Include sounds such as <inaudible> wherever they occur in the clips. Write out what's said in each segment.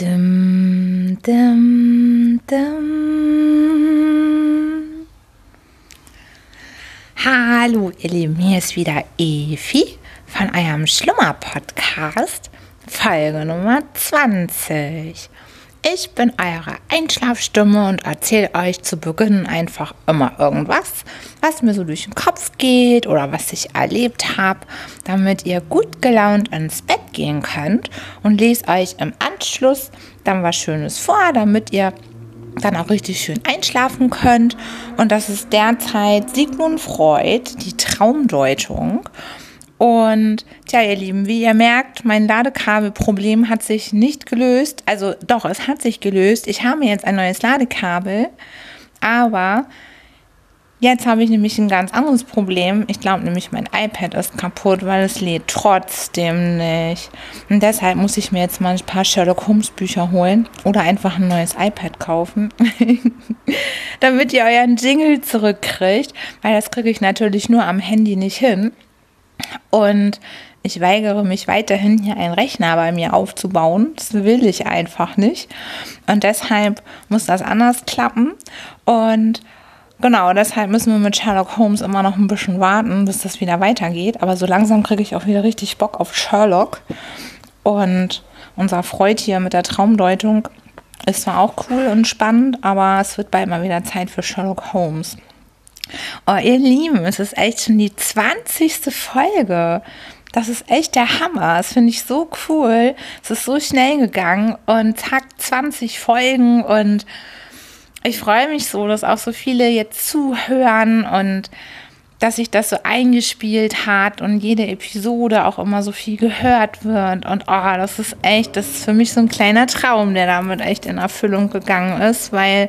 Dim, dim, dim. Hallo, ihr Lieben, hier ist wieder Evi von eurem Schlummer-Podcast, Folge Nummer 20. Ich bin eure Einschlafstimme und erzähle euch zu Beginn einfach immer irgendwas, was mir so durch den Kopf geht oder was ich erlebt habe, damit ihr gut gelaunt ins Bett gehen könnt und lese euch im Anschluss dann was Schönes vor, damit ihr dann auch richtig schön einschlafen könnt. Und das ist derzeit Sigmund Freud, die Traumdeutung. Und tja, ihr Lieben, wie ihr merkt, mein Ladekabelproblem hat sich nicht gelöst. Also doch, es hat sich gelöst. Ich habe jetzt ein neues Ladekabel, aber jetzt habe ich nämlich ein ganz anderes Problem. Ich glaube nämlich, mein iPad ist kaputt, weil es lädt trotzdem nicht. Und deshalb muss ich mir jetzt mal ein paar Sherlock Holmes Bücher holen oder einfach ein neues iPad kaufen, <laughs> damit ihr euren Jingle zurückkriegt, weil das kriege ich natürlich nur am Handy nicht hin. Und ich weigere mich weiterhin, hier einen Rechner bei mir aufzubauen. Das will ich einfach nicht. Und deshalb muss das anders klappen. Und genau, deshalb müssen wir mit Sherlock Holmes immer noch ein bisschen warten, bis das wieder weitergeht. Aber so langsam kriege ich auch wieder richtig Bock auf Sherlock. Und unser Freud hier mit der Traumdeutung ist zwar auch cool und spannend, aber es wird bald mal wieder Zeit für Sherlock Holmes. Oh, ihr Lieben, es ist echt schon die 20. Folge. Das ist echt der Hammer. Das finde ich so cool. Es ist so schnell gegangen und zack, 20 Folgen und ich freue mich so, dass auch so viele jetzt zuhören und dass sich das so eingespielt hat und jede Episode auch immer so viel gehört wird. Und oh, das ist echt, das ist für mich so ein kleiner Traum, der damit echt in Erfüllung gegangen ist, weil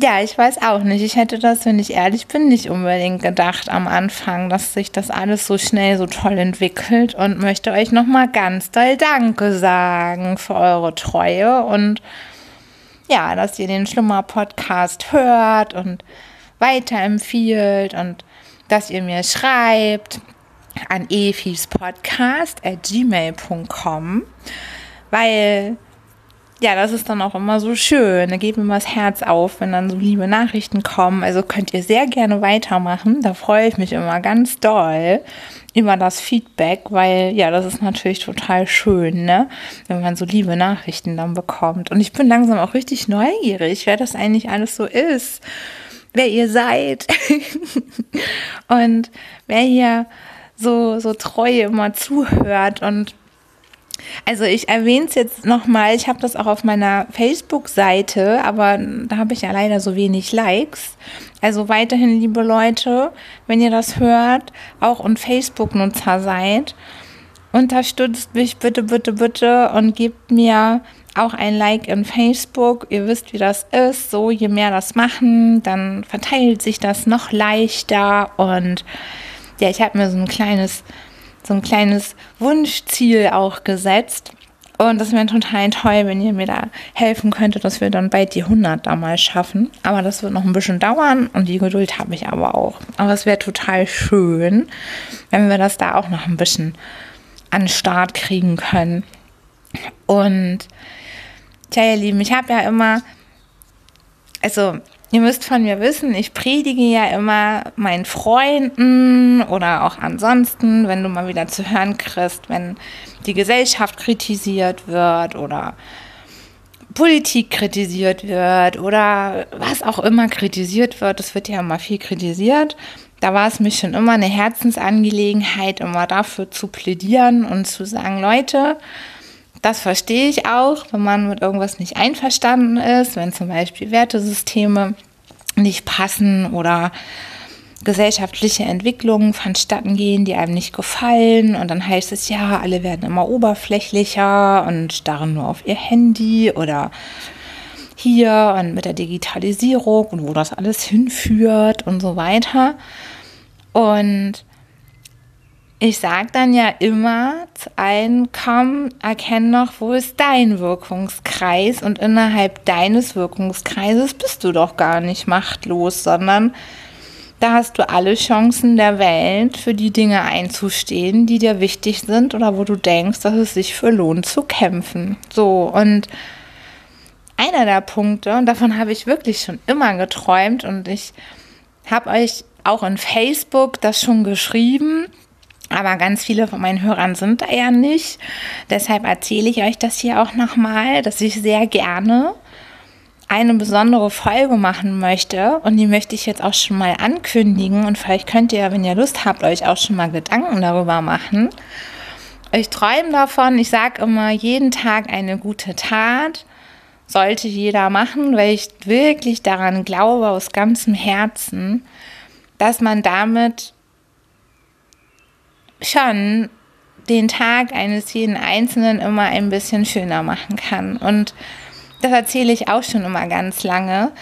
ja, ich weiß auch nicht. Ich hätte das, wenn ich ehrlich bin, nicht unbedingt gedacht am Anfang, dass sich das alles so schnell so toll entwickelt und möchte euch nochmal ganz doll Danke sagen für eure Treue und ja, dass ihr den Schlummer-Podcast hört und weiterempfiehlt und dass ihr mir schreibt an efispodcast at gmail.com, weil ja, das ist dann auch immer so schön. Da geht mir mal das Herz auf, wenn dann so liebe Nachrichten kommen. Also könnt ihr sehr gerne weitermachen. Da freue ich mich immer ganz doll über das Feedback, weil ja, das ist natürlich total schön, ne? Wenn man so liebe Nachrichten dann bekommt. Und ich bin langsam auch richtig neugierig, wer das eigentlich alles so ist, wer ihr seid <laughs> und wer hier so, so treu immer zuhört und also ich erwähne es jetzt nochmal, ich habe das auch auf meiner Facebook-Seite, aber da habe ich ja leider so wenig Likes. Also weiterhin, liebe Leute, wenn ihr das hört, auch und Facebook-Nutzer seid, unterstützt mich bitte, bitte, bitte und gebt mir auch ein Like in Facebook. Ihr wisst, wie das ist. So, je mehr das machen, dann verteilt sich das noch leichter. Und ja, ich habe mir so ein kleines so ein kleines Wunschziel auch gesetzt. Und das wäre total toll, wenn ihr mir da helfen könntet, dass wir dann bald die 100 da mal schaffen. Aber das wird noch ein bisschen dauern und die Geduld habe ich aber auch. Aber es wäre total schön, wenn wir das da auch noch ein bisschen an Start kriegen können. Und tja, ihr Lieben, ich habe ja immer, also Ihr müsst von mir wissen, ich predige ja immer meinen Freunden oder auch ansonsten, wenn du mal wieder zu hören kriegst, wenn die Gesellschaft kritisiert wird oder Politik kritisiert wird oder was auch immer kritisiert wird. Es wird ja immer viel kritisiert. Da war es mir schon immer eine Herzensangelegenheit, immer dafür zu plädieren und zu sagen, Leute, das verstehe ich auch, wenn man mit irgendwas nicht einverstanden ist, wenn zum Beispiel Wertesysteme nicht passen oder gesellschaftliche Entwicklungen vonstatten gehen, die einem nicht gefallen. Und dann heißt es ja, alle werden immer oberflächlicher und starren nur auf ihr Handy oder hier und mit der Digitalisierung und wo das alles hinführt und so weiter. Und ich sage dann ja immer zu allen, komm, erkenn noch, wo ist dein Wirkungskreis und innerhalb deines Wirkungskreises bist du doch gar nicht machtlos, sondern Da hast du alle Chancen der Welt, für die Dinge einzustehen, die dir wichtig sind oder wo du denkst, dass es sich für lohnt zu kämpfen. So, und einer der Punkte, und davon habe ich wirklich schon immer geträumt, und ich habe euch auch in Facebook das schon geschrieben, aber ganz viele von meinen Hörern sind da ja nicht. Deshalb erzähle ich euch das hier auch nochmal, dass ich sehr gerne eine besondere Folge machen möchte und die möchte ich jetzt auch schon mal ankündigen und vielleicht könnt ihr, wenn ihr Lust habt, euch auch schon mal Gedanken darüber machen. Ich träume davon, ich sage immer, jeden Tag eine gute Tat sollte jeder machen, weil ich wirklich daran glaube, aus ganzem Herzen, dass man damit schon den Tag eines jeden Einzelnen immer ein bisschen schöner machen kann. Und das erzähle ich auch schon immer ganz lange,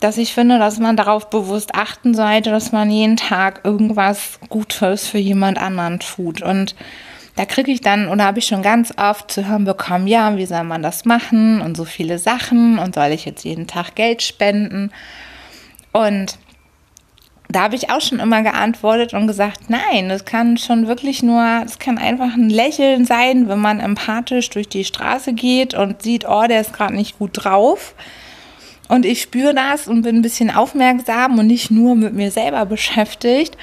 dass ich finde, dass man darauf bewusst achten sollte, dass man jeden Tag irgendwas Gutes für jemand anderen tut. Und da kriege ich dann oder habe ich schon ganz oft zu hören bekommen, ja, wie soll man das machen und so viele Sachen und soll ich jetzt jeden Tag Geld spenden? Und da habe ich auch schon immer geantwortet und gesagt, nein, das kann schon wirklich nur, das kann einfach ein Lächeln sein, wenn man empathisch durch die Straße geht und sieht, oh, der ist gerade nicht gut drauf. Und ich spüre das und bin ein bisschen aufmerksam und nicht nur mit mir selber beschäftigt,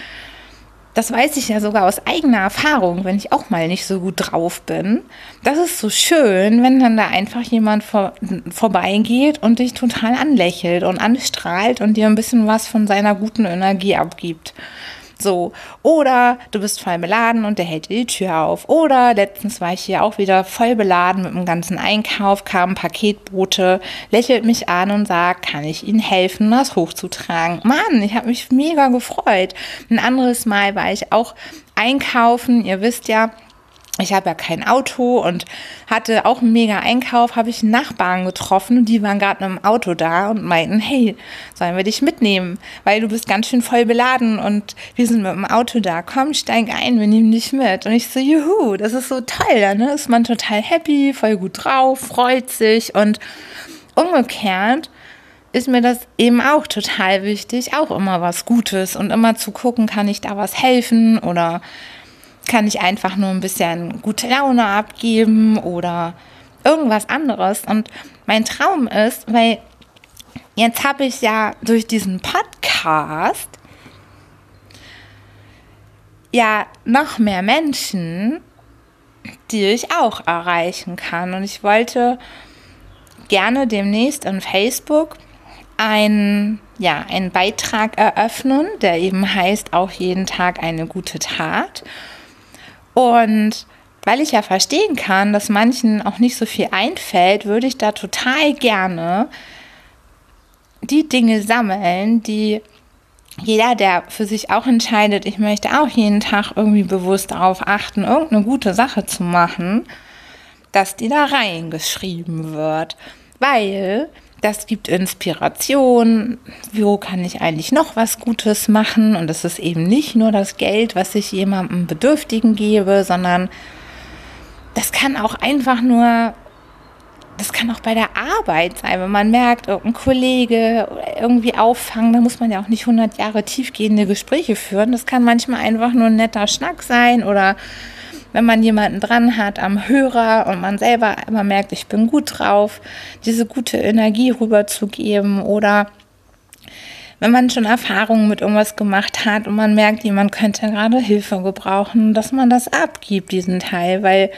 das weiß ich ja sogar aus eigener Erfahrung, wenn ich auch mal nicht so gut drauf bin. Das ist so schön, wenn dann da einfach jemand vor, vorbeigeht und dich total anlächelt und anstrahlt und dir ein bisschen was von seiner guten Energie abgibt. So. Oder du bist voll beladen und der hält dir die Tür auf. Oder letztens war ich hier auch wieder voll beladen mit dem ganzen Einkauf, kam ein Paketbote, lächelt mich an und sagt, kann ich Ihnen helfen, das hochzutragen? Mann, ich habe mich mega gefreut. Ein anderes Mal war ich auch einkaufen. Ihr wisst ja, ich habe ja kein Auto und hatte auch einen mega Einkauf, habe ich Nachbarn getroffen die waren gerade mit dem Auto da und meinten, hey, sollen wir dich mitnehmen, weil du bist ganz schön voll beladen und wir sind mit dem Auto da, komm, steig ein, wir nehmen dich mit. Und ich so, juhu, das ist so toll, da ne? ist man total happy, voll gut drauf, freut sich und umgekehrt ist mir das eben auch total wichtig, auch immer was Gutes und immer zu gucken, kann ich da was helfen oder kann ich einfach nur ein bisschen gute Laune abgeben oder irgendwas anderes. Und mein Traum ist, weil jetzt habe ich ja durch diesen Podcast ja noch mehr Menschen, die ich auch erreichen kann. Und ich wollte gerne demnächst in Facebook einen, ja, einen Beitrag eröffnen, der eben heißt, auch jeden Tag eine gute Tat. Und weil ich ja verstehen kann, dass manchen auch nicht so viel einfällt, würde ich da total gerne die Dinge sammeln, die jeder, der für sich auch entscheidet, ich möchte auch jeden Tag irgendwie bewusst darauf achten, irgendeine gute Sache zu machen, dass die da reingeschrieben wird. Weil das gibt Inspiration. Wo kann ich eigentlich noch was Gutes machen? Und es ist eben nicht nur das Geld, was ich jemandem Bedürftigen gebe, sondern das kann auch einfach nur, das kann auch bei der Arbeit sein, wenn man merkt, irgendein Kollege irgendwie auffangen, da muss man ja auch nicht 100 Jahre tiefgehende Gespräche führen. Das kann manchmal einfach nur ein netter Schnack sein oder wenn man jemanden dran hat am Hörer und man selber immer merkt, ich bin gut drauf, diese gute Energie rüberzugeben oder wenn man schon Erfahrungen mit irgendwas gemacht hat und man merkt, jemand könnte gerade Hilfe gebrauchen, dass man das abgibt, diesen Teil, weil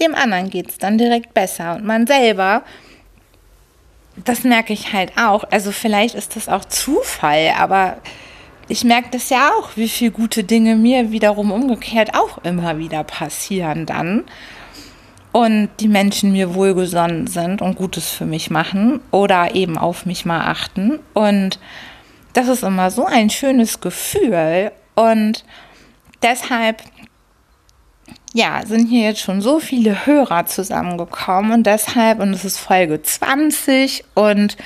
dem anderen geht es dann direkt besser und man selber das merke ich halt auch. Also vielleicht ist das auch Zufall, aber ich merke das ja auch, wie viele gute Dinge mir wiederum umgekehrt auch immer wieder passieren dann. Und die Menschen mir wohlgesonnen sind und Gutes für mich machen oder eben auf mich mal achten. Und das ist immer so ein schönes Gefühl. Und deshalb, ja, sind hier jetzt schon so viele Hörer zusammengekommen. Und deshalb, und es ist Folge 20 und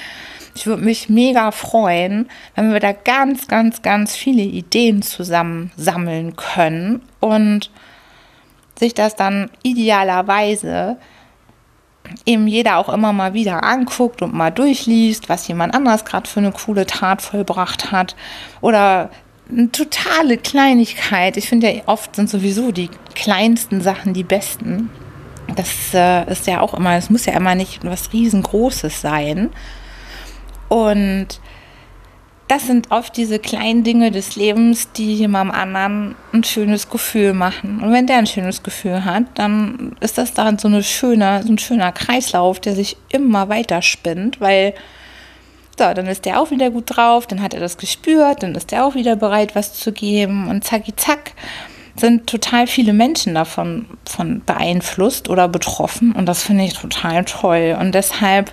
ich würde mich mega freuen, wenn wir da ganz, ganz, ganz viele Ideen zusammen sammeln können und sich das dann idealerweise eben jeder auch immer mal wieder anguckt und mal durchliest, was jemand anders gerade für eine coole Tat vollbracht hat. Oder eine totale Kleinigkeit. Ich finde ja oft sind sowieso die kleinsten Sachen die besten. Das äh, ist ja auch immer, es muss ja immer nicht was riesengroßes sein. Und das sind oft diese kleinen Dinge des Lebens, die jemandem anderen ein schönes Gefühl machen. Und wenn der ein schönes Gefühl hat, dann ist das dann so, eine schöne, so ein schöner Kreislauf, der sich immer weiter spinnt, weil so, dann ist der auch wieder gut drauf, dann hat er das gespürt, dann ist er auch wieder bereit, was zu geben. Und zacki zack sind total viele Menschen davon von beeinflusst oder betroffen. Und das finde ich total toll. Und deshalb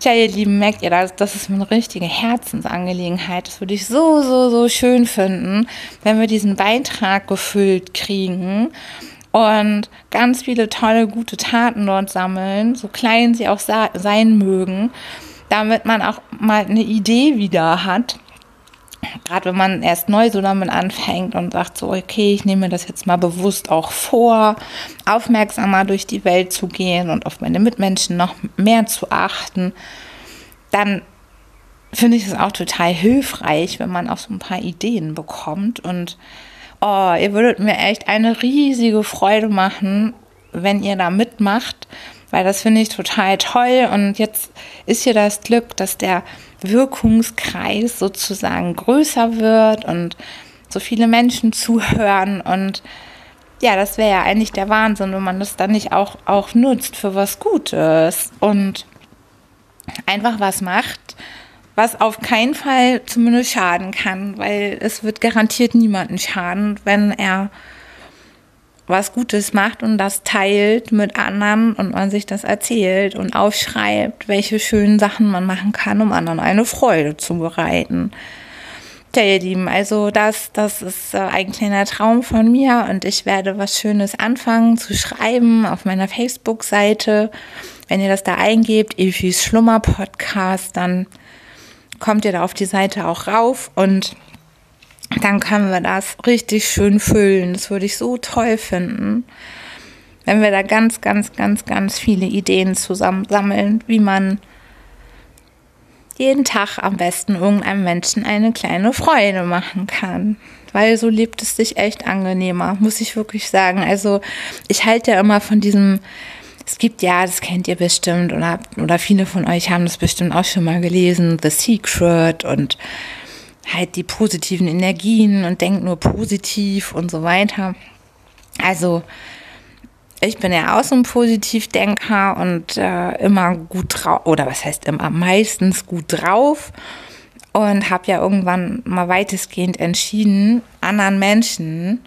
Tja, ihr Lieben, merkt ihr das? Das ist eine richtige Herzensangelegenheit. Das würde ich so, so, so schön finden, wenn wir diesen Beitrag gefüllt kriegen und ganz viele tolle, gute Taten dort sammeln, so klein sie auch sein mögen, damit man auch mal eine Idee wieder hat, gerade wenn man erst neu so damit anfängt und sagt so, okay, ich nehme mir das jetzt mal bewusst auch vor, aufmerksamer durch die Welt zu gehen und auf meine Mitmenschen noch mehr zu achten, dann finde ich es auch total hilfreich, wenn man auch so ein paar Ideen bekommt. Und oh, ihr würdet mir echt eine riesige Freude machen, wenn ihr da mitmacht, weil das finde ich total toll. Und jetzt ist hier das Glück, dass der Wirkungskreis sozusagen größer wird und so viele Menschen zuhören. Und ja, das wäre ja eigentlich der Wahnsinn, wenn man das dann nicht auch, auch nutzt für was Gutes und einfach was macht, was auf keinen Fall zumindest schaden kann, weil es wird garantiert niemanden schaden, wenn er was Gutes macht und das teilt mit anderen und man sich das erzählt und aufschreibt, welche schönen Sachen man machen kann, um anderen eine Freude zu bereiten. Tja, ihr Lieben, also das, das ist äh, ein kleiner Traum von mir und ich werde was Schönes anfangen zu schreiben auf meiner Facebook-Seite. Wenn ihr das da eingebt, Efis Schlummer-Podcast, dann kommt ihr da auf die Seite auch rauf und dann können wir das richtig schön füllen. Das würde ich so toll finden, wenn wir da ganz, ganz, ganz, ganz viele Ideen zusammen sammeln, wie man jeden Tag am besten irgendeinem Menschen eine kleine Freude machen kann. Weil so lebt es sich echt angenehmer, muss ich wirklich sagen. Also ich halte ja immer von diesem, es gibt ja, das kennt ihr bestimmt oder, oder viele von euch haben das bestimmt auch schon mal gelesen, The Secret und halt die positiven Energien und denkt nur positiv und so weiter. Also ich bin ja auch so ein Positivdenker und äh, immer gut drauf, oder was heißt immer, meistens gut drauf und habe ja irgendwann mal weitestgehend entschieden, anderen Menschen